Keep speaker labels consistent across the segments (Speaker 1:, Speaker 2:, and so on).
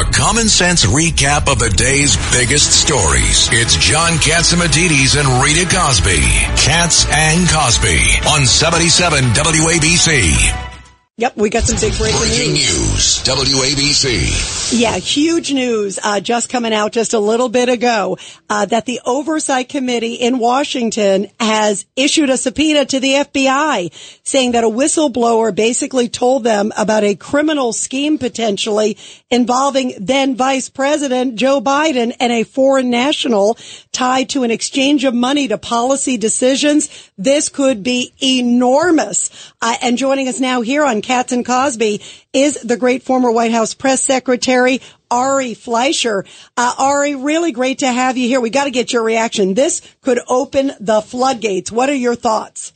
Speaker 1: A common sense recap of the day's biggest stories. It's John Catsimatidis and Rita Cosby. Cats and Cosby on 77 WABC.
Speaker 2: Yep, we got some big breaking,
Speaker 1: breaking news. news. WABC.
Speaker 2: Yeah, huge news uh, just coming out just a little bit ago uh, that the Oversight Committee in Washington has issued a subpoena to the FBI saying that a whistleblower basically told them about a criminal scheme potentially involving then Vice President Joe Biden and a foreign national tied to an exchange of money to policy decisions. This could be enormous. Uh, and joining us now here on Cats and Cosby is the great former White House press secretary, Ari Fleischer. Uh, Ari, really great to have you here. We got to get your reaction. This could open the floodgates. What are your thoughts?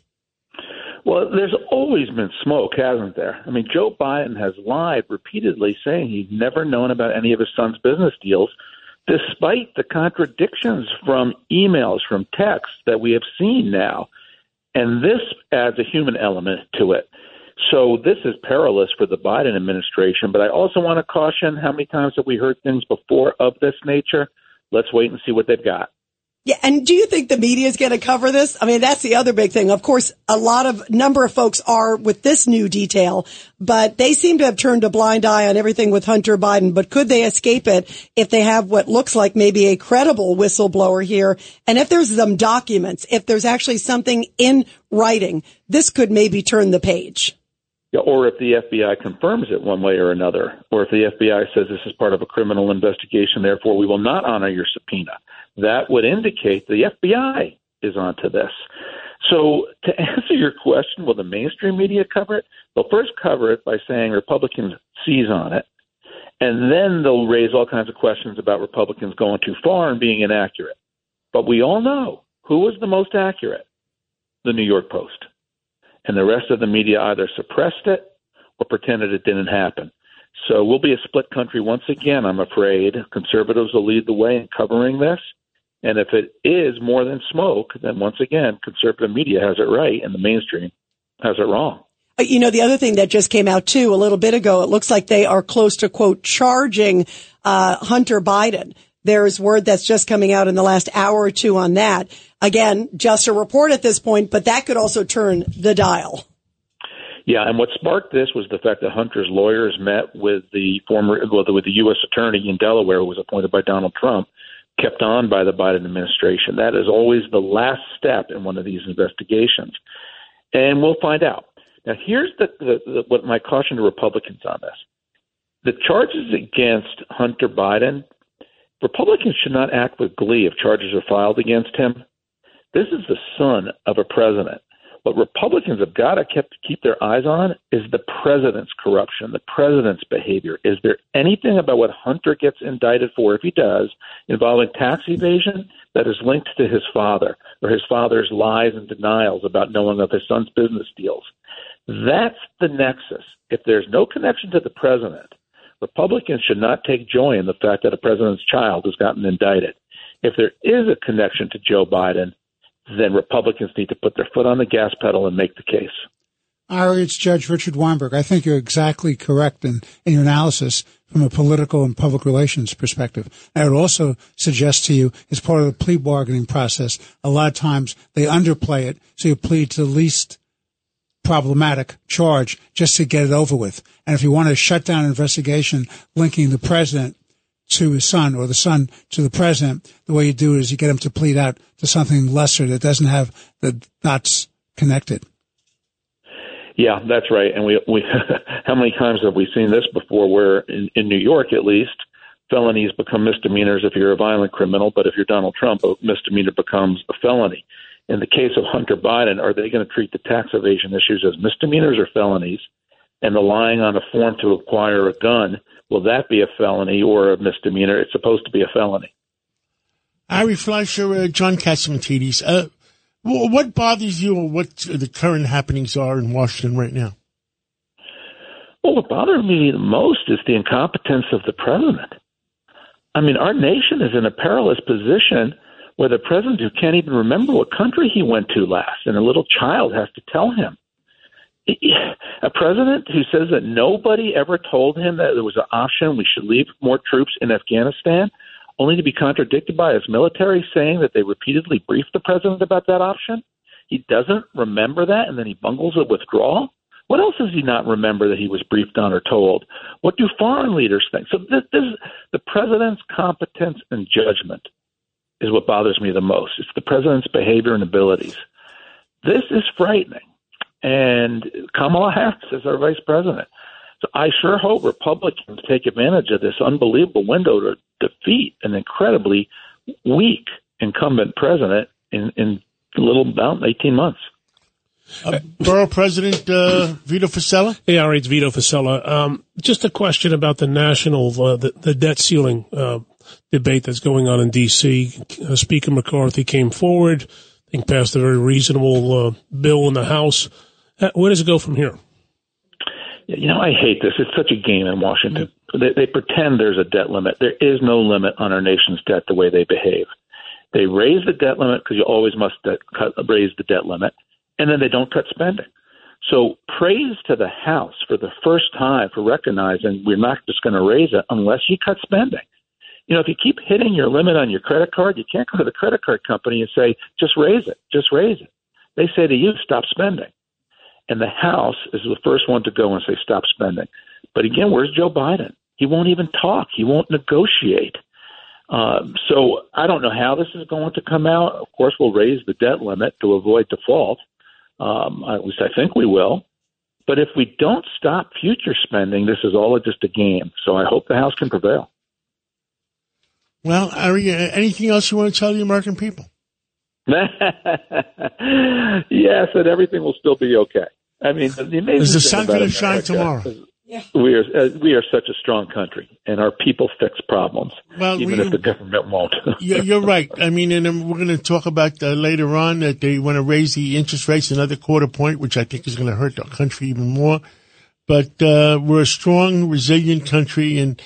Speaker 3: Well, there's always been smoke, hasn't there? I mean, Joe Biden has lied repeatedly saying he's never known about any of his son's business deals, despite the contradictions from emails, from texts that we have seen now. And this adds a human element to it. So this is perilous for the Biden administration. But I also want to caution how many times have we heard things before of this nature? Let's wait and see what they've got.
Speaker 2: Yeah, and do you think the media is going to cover this? I mean, that's the other big thing. Of course, a lot of number of folks are with this new detail, but they seem to have turned a blind eye on everything with Hunter Biden. But could they escape it if they have what looks like maybe a credible whistleblower here? And if there's some documents, if there's actually something in writing, this could maybe turn the page
Speaker 3: or if the FBI confirms it one way or another, or if the FBI says this is part of a criminal investigation, therefore we will not honor your subpoena. That would indicate the FBI is onto this. So, to answer your question, will the mainstream media cover it? They'll first cover it by saying Republicans seize on it, and then they'll raise all kinds of questions about Republicans going too far and being inaccurate. But we all know who was the most accurate the New York Post and the rest of the media either suppressed it or pretended it didn't happen. So we'll be a split country once again, I'm afraid. Conservatives will lead the way in covering this. And if it is more than smoke, then once again, conservative media has it right and the mainstream has it wrong.
Speaker 2: Uh, you know, the other thing that just came out too a little bit ago, it looks like they are close to quote charging uh, Hunter Biden. There's word that's just coming out in the last hour or two on that. Again, just a report at this point, but that could also turn the dial.
Speaker 3: Yeah, and what sparked this was the fact that Hunter's lawyers met with the former, with the U.S. attorney in Delaware, who was appointed by Donald Trump, kept on by the Biden administration. That is always the last step in one of these investigations, and we'll find out. Now, here's the, the, the what my caution to Republicans on this: the charges against Hunter Biden Republicans should not act with glee if charges are filed against him. This is the son of a president. What Republicans have got to keep, keep their eyes on is the president's corruption, the president's behavior. Is there anything about what Hunter gets indicted for, if he does, involving tax evasion that is linked to his father or his father's lies and denials about knowing of his son's business deals? That's the nexus. If there's no connection to the president, Republicans should not take joy in the fact that a president's child has gotten indicted. If there is a connection to Joe Biden, then Republicans need to put their foot on the gas pedal and make the case.
Speaker 4: Ari, it's Judge Richard Weinberg. I think you're exactly correct in, in your analysis from a political and public relations perspective. I would also suggest to you, as part of the plea bargaining process, a lot of times they underplay it, so you plead to the least problematic charge just to get it over with. And if you want to shut down an investigation linking the president to his son or the son to the president, the way you do it is you get him to plead out to something lesser that doesn't have the dots connected.
Speaker 3: Yeah, that's right. And we we how many times have we seen this before? Where in, in New York, at least, felonies become misdemeanors if you're a violent criminal, but if you're Donald Trump, a misdemeanor becomes a felony in the case of Hunter Biden, are they going to treat the tax evasion issues as misdemeanors or felonies? And the lying on a form to acquire a gun, will that be a felony or a misdemeanor? It's supposed to be a felony.
Speaker 5: Ari Fleischer, uh, John Catsimatidis, uh, what bothers you or what the current happenings are in Washington right now?
Speaker 3: Well, what bothers me the most is the incompetence of the president. I mean, our nation is in a perilous position where the president who can't even remember what country he went to last, and a little child has to tell him. a president who says that nobody ever told him that there was an option we should leave more troops in Afghanistan, only to be contradicted by his military saying that they repeatedly briefed the president about that option. He doesn't remember that, and then he bungles a withdrawal. What else does he not remember that he was briefed on or told? What do foreign leaders think? So this, this the president's competence and judgment is what bothers me the most. It's the president's behavior and abilities. This is frightening. And Kamala Harris is our vice president. So I sure hope Republicans take advantage of this unbelievable window to defeat an incredibly weak incumbent president in, in a little about 18 months.
Speaker 5: Uh, Borough President uh, Vito Fossella?
Speaker 6: Hey, all right, it's Vito Fossella. Um, just a question about the national, uh, the, the, debt ceiling uh, debate that's going on in D.C. Uh, Speaker McCarthy came forward, I think passed a very reasonable uh, bill in the House. where does it go from here?
Speaker 3: You know, I hate this. It's such a game in Washington. They, they pretend there's a debt limit. There is no limit on our nation's debt the way they behave. They raise the debt limit because you always must cut, raise the debt limit and then they don't cut spending. So praise to the House for the first time for recognizing we're not just going to raise it unless you cut spending. You know, if you keep hitting your limit on your credit card, you can't go to the credit card company and say, just raise it, just raise it. They say to you, stop spending. And the House is the first one to go and say, stop spending. But again, where's Joe Biden? He won't even talk. He won't negotiate. Um, so I don't know how this is going to come out. Of course, we'll raise the debt limit to avoid default. Um, at least I think we will. But if we don't stop future spending, this is all just a game. So I hope the House can prevail.
Speaker 5: Well, Ari, anything else you want to tell the American people?
Speaker 3: yes, that everything will still be okay. I mean, the amazing
Speaker 5: Is the
Speaker 3: sun
Speaker 5: going to shine tomorrow?
Speaker 3: Yeah. We are uh, we are such a strong country, and our people fix problems, well, even we, if the government won't.
Speaker 5: you're right. I mean, and we're going to talk about uh, later on that they want to raise the interest rates another quarter point, which I think is going to hurt the country even more. But uh, we're a strong, resilient country, and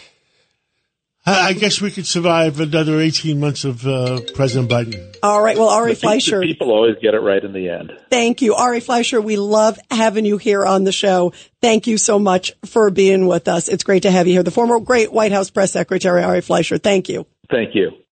Speaker 5: I guess we could survive another 18 months of uh, President Biden.
Speaker 2: All right. Well, Ari Fleischer.
Speaker 3: People always get it right in the end.
Speaker 2: Thank you. Ari Fleischer, we love having you here on the show. Thank you so much for being with us. It's great to have you here. The former great White House press secretary, Ari Fleischer. Thank you.
Speaker 3: Thank you.